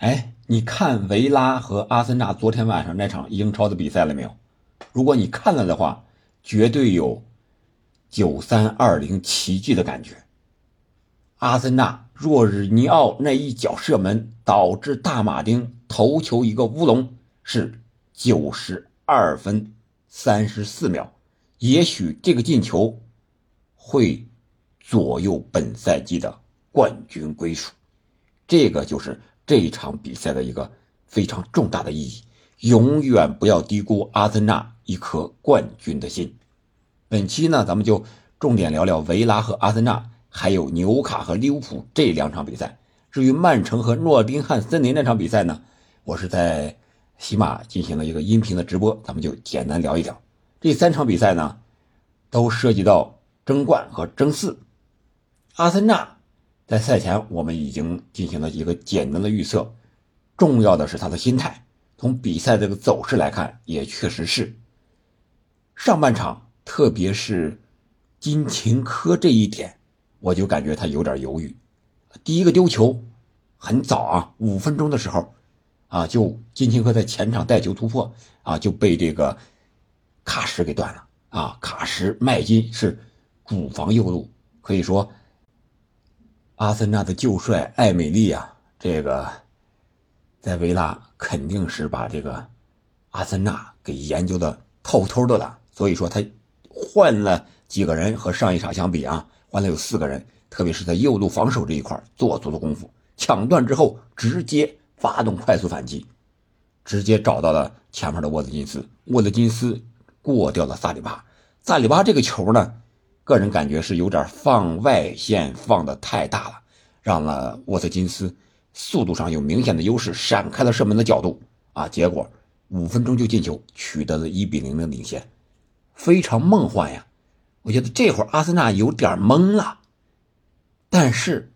哎，你看维拉和阿森纳昨天晚上那场英超的比赛了没有？如果你看了的话，绝对有九三二零奇迹的感觉。阿森纳若日尼奥那一脚射门，导致大马丁头球一个乌龙，是九十二分三十四秒。也许这个进球会左右本赛季的冠军归属。这个就是这一场比赛的一个非常重大的意义。永远不要低估阿森纳一颗冠军的心。本期呢，咱们就重点聊聊维拉和阿森纳，还有纽卡和利物浦这两场比赛。至于曼城和诺丁汉森林那场比赛呢，我是在喜马进行了一个音频的直播，咱们就简单聊一聊。这三场比赛呢，都涉及到争冠和争四。阿森纳在赛前我们已经进行了一个简单的预测，重要的是他的心态。从比赛这个走势来看，也确实是上半场，特别是金琴科这一点，我就感觉他有点犹豫。第一个丢球很早啊，五分钟的时候啊，就金琴科在前场带球突破啊，就被这个卡什给断了啊。卡什麦金是主防右路，可以说阿森纳的旧帅艾美丽啊，这个。在维拉肯定是把这个阿森纳给研究的透透的了，所以说他换了几个人和上一场相比啊，换了有四个人，特别是在右路防守这一块做足了功夫，抢断之后直接发动快速反击，直接找到了前面的沃特金斯，沃特金斯过掉了萨里巴，萨里巴这个球呢，个人感觉是有点放外线放的太大了，让了沃特金斯。速度上有明显的优势，闪开了射门的角度啊！结果五分钟就进球，取得了一比零的领先，非常梦幻呀！我觉得这会儿阿森纳有点懵了，但是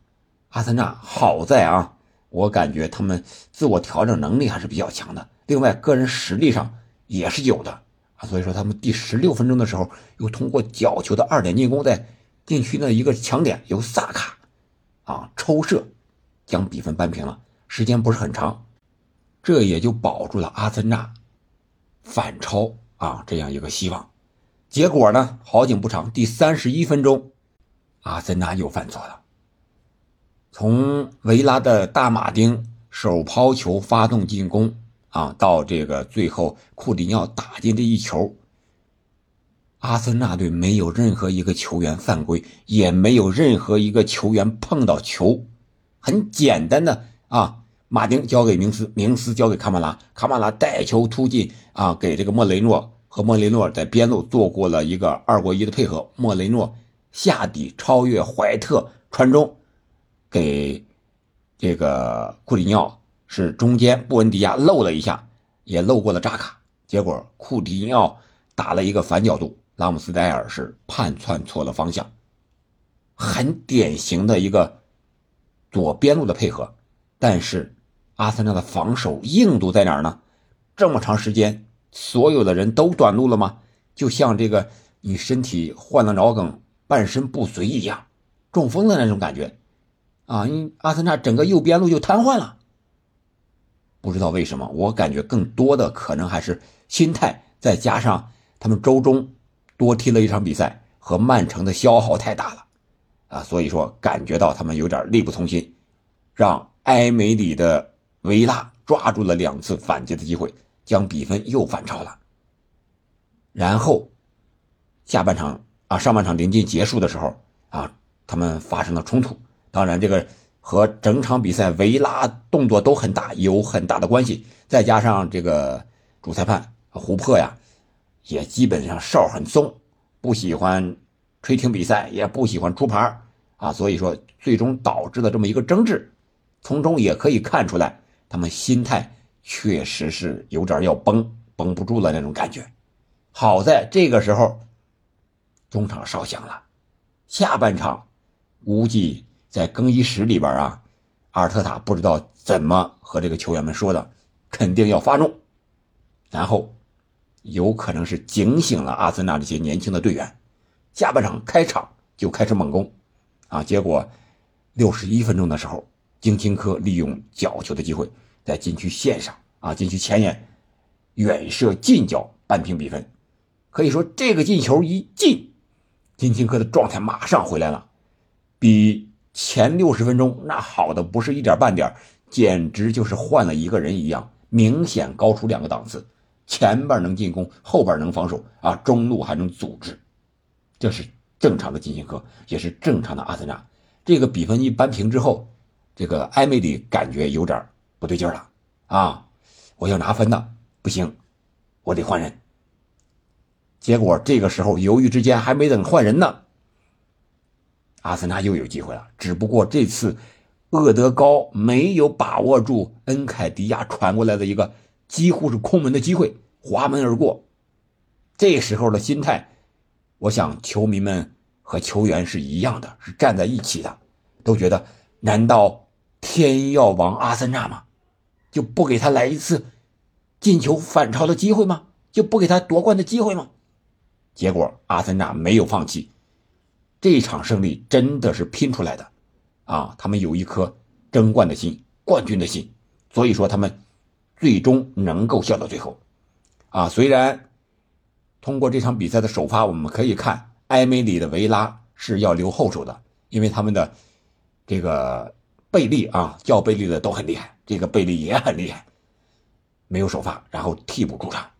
阿森纳好在啊，我感觉他们自我调整能力还是比较强的，另外个人实力上也是有的，所以说他们第十六分钟的时候又通过角球的二点进攻，在禁区的一个强点由萨卡啊抽射。将比分扳平了，时间不是很长，这也就保住了阿森纳反超啊这样一个希望。结果呢，好景不长，第三十一分钟，阿森纳又犯错了。从维拉的大马丁手抛球发动进攻啊，到这个最后库蒂尼奥打进这一球，阿森纳队没有任何一个球员犯规，也没有任何一个球员碰到球。很简单的啊，马丁交给明斯，明斯交给卡马拉，卡马拉带球突进啊，给这个莫雷诺和莫雷诺在边路做过了一个二过一的配合，莫雷诺下底超越怀特传中，给这个库里尼奥是中间布恩迪亚漏了一下，也漏过了扎卡，结果库里尼奥打了一个反角度，拉姆斯戴尔是判窜错了方向，很典型的一个。左边路的配合，但是阿森纳的防守硬度在哪儿呢？这么长时间，所有的人都短路了吗？就像这个你身体患了脑梗，半身不遂一样，中风的那种感觉啊！你阿森纳整个右边路就瘫痪了。不知道为什么，我感觉更多的可能还是心态，再加上他们周中多踢了一场比赛，和曼城的消耗太大了。啊，所以说感觉到他们有点力不从心，让埃梅里的维拉抓住了两次反击的机会，将比分又反超了。然后下半场啊，上半场临近结束的时候啊，他们发生了冲突。当然，这个和整场比赛维拉动作都很大有很大的关系，再加上这个主裁判胡珀呀，也基本上哨很松，不喜欢吹停比赛，也不喜欢出牌啊，所以说最终导致了这么一个争执，从中也可以看出来，他们心态确实是有点要崩，绷不住了那种感觉。好在这个时候，中场哨响了，下半场估计在更衣室里边啊，阿尔特塔不知道怎么和这个球员们说的，肯定要发怒，然后有可能是警醒了阿森纳这些年轻的队员，下半场开场就开始猛攻。啊！结果六十一分钟的时候，京青科利用角球的机会在禁区线上啊，禁区前沿远射近角扳平比分。可以说，这个进球一进，金琴科的状态马上回来了，比前六十分钟那好的不是一点半点，简直就是换了一个人一样，明显高出两个档次。前边能进攻，后边能防守啊，中路还能组织，这是正常的金琴科，也是正常的阿森纳。这个比分一扳平之后，这个埃梅里感觉有点不对劲了啊！我要拿分呢，不行，我得换人。结果这个时候犹豫之间，还没等换人呢，阿森纳又有机会了。只不过这次厄德高没有把握住恩凯迪亚传过来的一个几乎是空门的机会，滑门而过。这时候的心态，我想球迷们和球员是一样的，是站在一起的，都觉得难道天要亡阿森纳吗？就不给他来一次进球反超的机会吗？就不给他夺冠的机会吗？结果，阿森纳没有放弃，这场胜利真的是拼出来的，啊，他们有一颗争冠的心、冠军的心，所以说他们最终能够笑到最后，啊，虽然通过这场比赛的首发，我们可以看埃梅里的维拉是要留后手的，因为他们的这个贝利啊，叫贝利的都很厉害，这个贝利也很厉害，没有首发，然后替补出场，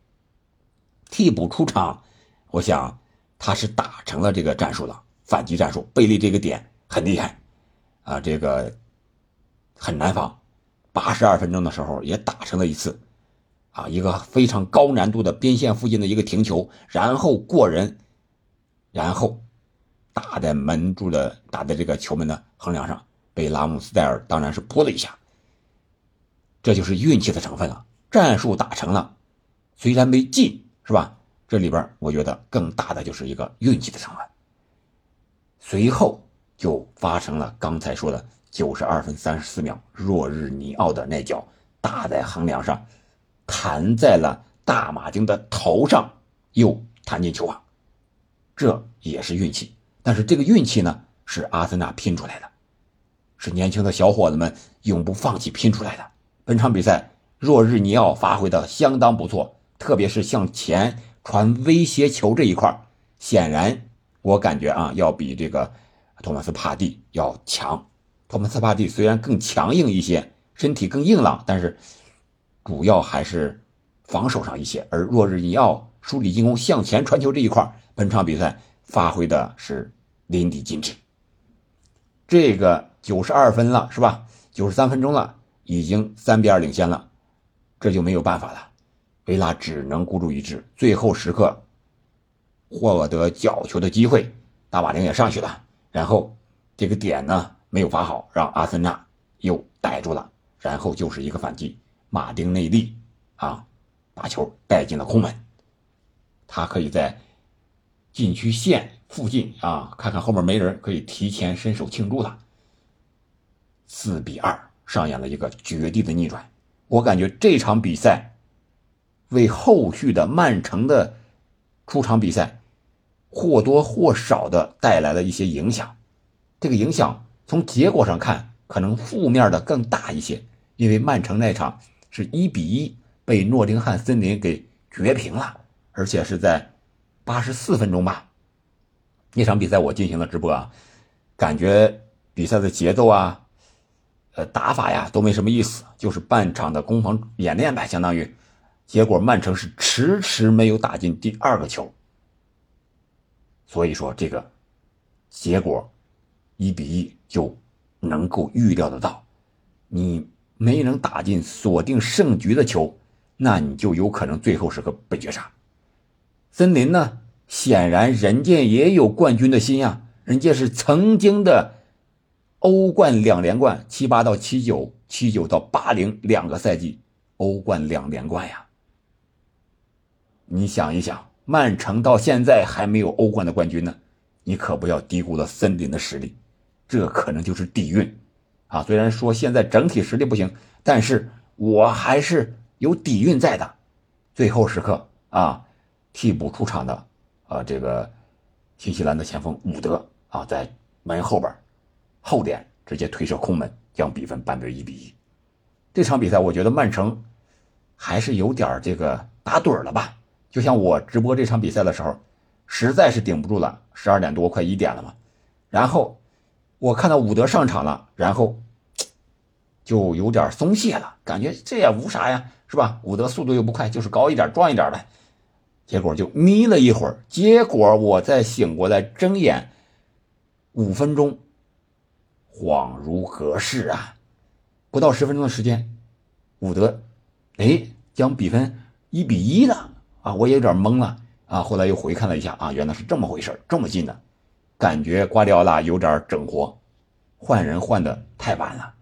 替补出场。我想，他是打成了这个战术了，反击战术。贝利这个点很厉害，啊，这个很难防。八十二分钟的时候也打成了一次，啊，一个非常高难度的边线附近的一个停球，然后过人，然后打在门柱的，打在这个球门的横梁上，被拉姆斯戴尔当然是扑了一下。这就是运气的成分了。战术打成了，虽然没进，是吧？这里边我觉得更大的就是一个运气的成分。随后就发生了刚才说的九十二分三十四秒，若日尼奥的那脚打在横梁上，弹在了大马丁的头上，又弹进球网。这也是运气，但是这个运气呢，是阿森纳拼出来的，是年轻的小伙子们永不放弃拼出来的。本场比赛，若日尼奥发挥的相当不错，特别是向前。传威胁球这一块显然我感觉啊，要比这个托马斯帕蒂要强。托马斯帕蒂虽然更强硬一些，身体更硬朗，但是主要还是防守上一些。而若日尼奥梳理进攻、向前传球这一块本场比赛发挥的是淋漓尽致。这个九十二分了，是吧？九十三分钟了，已经三比二领先了，这就没有办法了。维拉只能孤注一掷，最后时刻获得角球的机会，大马丁也上去了，然后这个点呢没有罚好，让阿森纳又逮住了，然后就是一个反击，马丁内利啊把球带进了空门，他可以在禁区线附近啊看看后面没人，可以提前伸手庆祝了。四比二上演了一个绝地的逆转，我感觉这场比赛。为后续的曼城的出场比赛或多或少的带来了一些影响，这个影响从结果上看可能负面的更大一些，因为曼城那场是一比一被诺丁汉森林给绝平了，而且是在八十四分钟吧。那场比赛我进行了直播啊，感觉比赛的节奏啊，呃打法呀都没什么意思，就是半场的攻防演练呗，相当于。结果曼城是迟迟没有打进第二个球，所以说这个结果一比一就能够预料得到，你没能打进锁定胜局的球，那你就有可能最后是个被绝杀。森林呢，显然人家也有冠军的心呀，人家是曾经的欧冠两连冠，七八到七九，七九到八零两个赛季欧冠两连冠呀。你想一想，曼城到现在还没有欧冠的冠军呢，你可不要低估了森林的实力，这可能就是底蕴，啊，虽然说现在整体实力不行，但是我还是有底蕴在的。最后时刻啊，替补出场的啊，这个新西兰的前锋伍德啊，在门后边后点直接推射空门，将比分扳为一比一。这场比赛我觉得曼城还是有点这个打盹了吧？就像我直播这场比赛的时候，实在是顶不住了，十二点多快一点了嘛。然后我看到伍德上场了，然后就有点松懈了，感觉这也无啥呀，是吧？伍德速度又不快，就是高一点、壮一点的。结果就眯了一会儿，结果我再醒过来睁眼，五分钟，恍如隔世啊！不到十分钟的时间，伍德，哎，将比分一比一了啊！我也有点懵了啊！后来又回看了一下啊，原来是这么回事这么近的，感觉瓜迪奥拉有点整活，换人换的太晚了，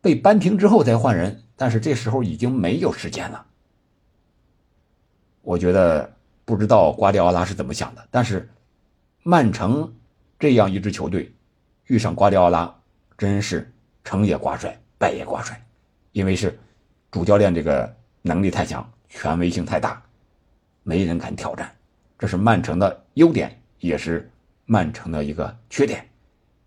被扳平之后再换人，但是这时候已经没有时间了。我觉得不知道瓜迪奥拉是怎么想的，但是曼城这样一支球队遇上瓜迪奥拉，真是成也挂帅。败也挂帅，因为是主教练这个能力太强，权威性太大，没人敢挑战。这是曼城的优点，也是曼城的一个缺点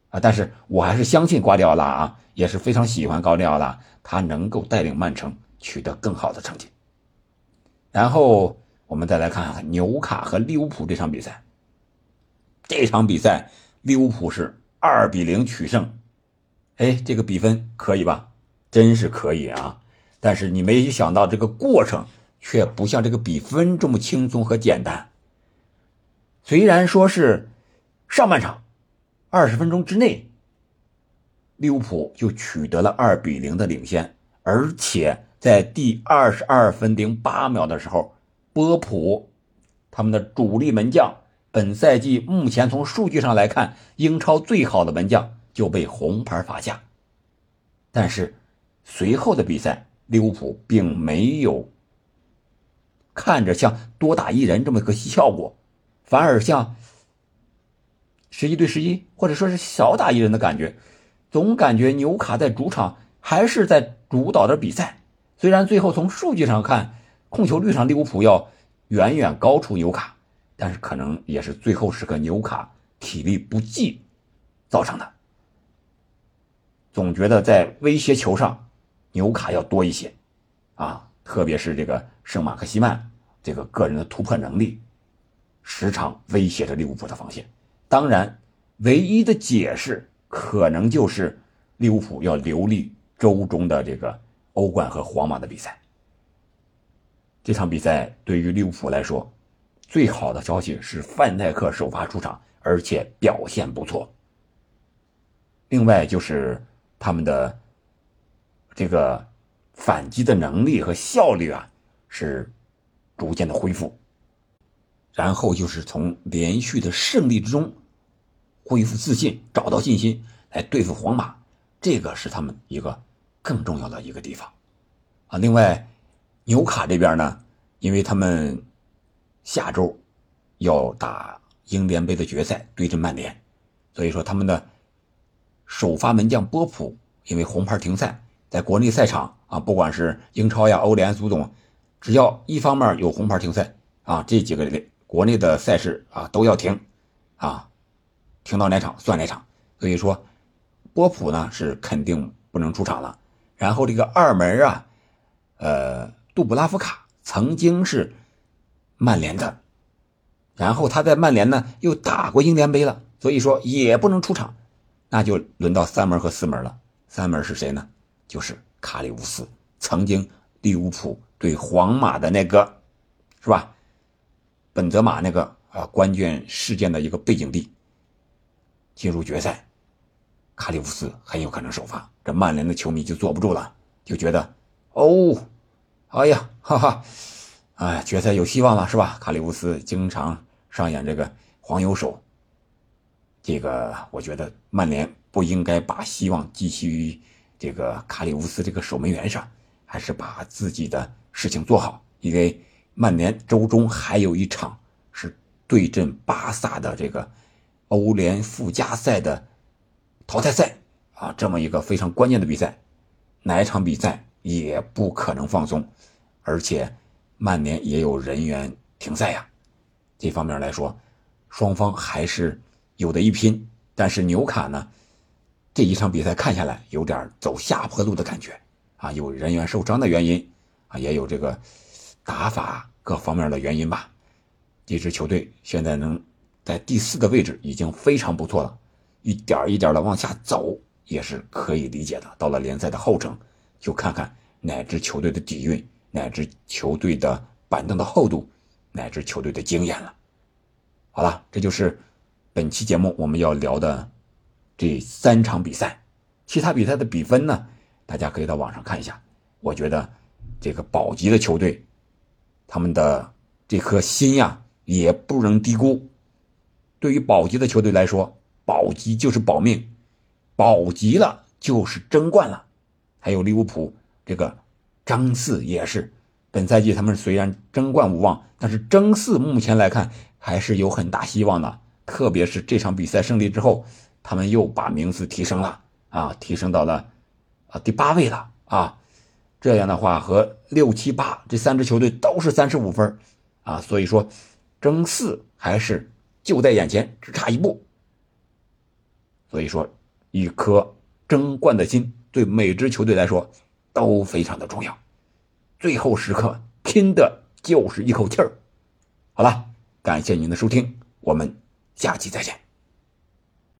啊。但是我还是相信瓜迪奥拉啊，也是非常喜欢瓜迪奥拉，他能够带领曼城取得更好的成绩。然后我们再来看看纽卡和利物浦这场比赛。这场比赛利物浦是二比零取胜。哎，这个比分可以吧？真是可以啊！但是你没想到，这个过程却不像这个比分这么轻松和简单。虽然说是上半场二十分钟之内，利物浦就取得了二比零的领先，而且在第二十二分零八秒的时候，波普他们的主力门将，本赛季目前从数据上来看，英超最好的门将。就被红牌罚下，但是随后的比赛，利物浦并没有看着像多打一人这么个效果，反而像十一对十一，或者说是少打一人的感觉，总感觉纽卡在主场还是在主导着比赛。虽然最后从数据上看，控球率上利物浦要远远高出纽卡，但是可能也是最后时刻纽卡体力不济造成的。总觉得在威胁球上，纽卡要多一些，啊，特别是这个圣马克西曼这个个人的突破能力，时常威胁着利物浦的防线。当然，唯一的解释可能就是利物浦要留力周中的这个欧冠和皇马的比赛。这场比赛对于利物浦来说，最好的消息是范戴克首发出场，而且表现不错。另外就是。他们的这个反击的能力和效率啊，是逐渐的恢复，然后就是从连续的胜利之中恢复自信，找到信心来对付皇马，这个是他们一个更重要的一个地方啊。另外，纽卡这边呢，因为他们下周要打英联杯的决赛，对阵曼联，所以说他们的。首发门将波普因为红牌停赛，在国内赛场啊，不管是英超呀、欧联、足总，只要一方面有红牌停赛啊，这几个国内的赛事啊都要停，啊，停到哪场算哪场。所以说，波普呢是肯定不能出场了。然后这个二门啊，呃，杜布拉夫卡曾经是曼联的，然后他在曼联呢又打过英联杯了，所以说也不能出场。那就轮到三门和四门了。三门是谁呢？就是卡里乌斯，曾经利物浦对皇马的那个，是吧？本泽马那个啊关键事件的一个背景地。进入决赛，卡里乌斯很有可能首发。这曼联的球迷就坐不住了，就觉得哦，哎呀，哈哈，哎，决赛有希望了，是吧？卡里乌斯经常上演这个黄油手。这个我觉得曼联不应该把希望寄希于这个卡里乌斯这个守门员上，还是把自己的事情做好。因为曼联周中还有一场是对阵巴萨的这个欧联附加赛的淘汰赛啊，这么一个非常关键的比赛，哪一场比赛也不可能放松，而且曼联也有人员停赛呀。这方面来说，双方还是。有的一拼，但是纽卡呢，这一场比赛看下来有点走下坡路的感觉啊，有人员受伤的原因啊，也有这个打法各方面的原因吧。这支球队现在能在第四的位置已经非常不错了，一点一点的往下走也是可以理解的。到了联赛的后程，就看看哪支球队的底蕴，哪支球队的板凳的厚度，哪支球队的经验了。好了，这就是本期节目我们要聊的这三场比赛。其他比赛的比分呢，大家可以到网上看一下。我觉得这个保级的球队，他们的这颗心呀。也不能低估，对于保级的球队来说，保级就是保命，保级了就是争冠了。还有利物浦这个争四也是，本赛季他们虽然争冠无望，但是争四目前来看还是有很大希望的。特别是这场比赛胜利之后，他们又把名次提升了啊，提升到了啊第八位了啊。这样的话，和六七八这三支球队都是三十五分啊，所以说。争四还是就在眼前，只差一步。所以说，一颗争冠的心对每支球队来说都非常的重要。最后时刻拼的就是一口气儿。好了，感谢您的收听，我们下期再见。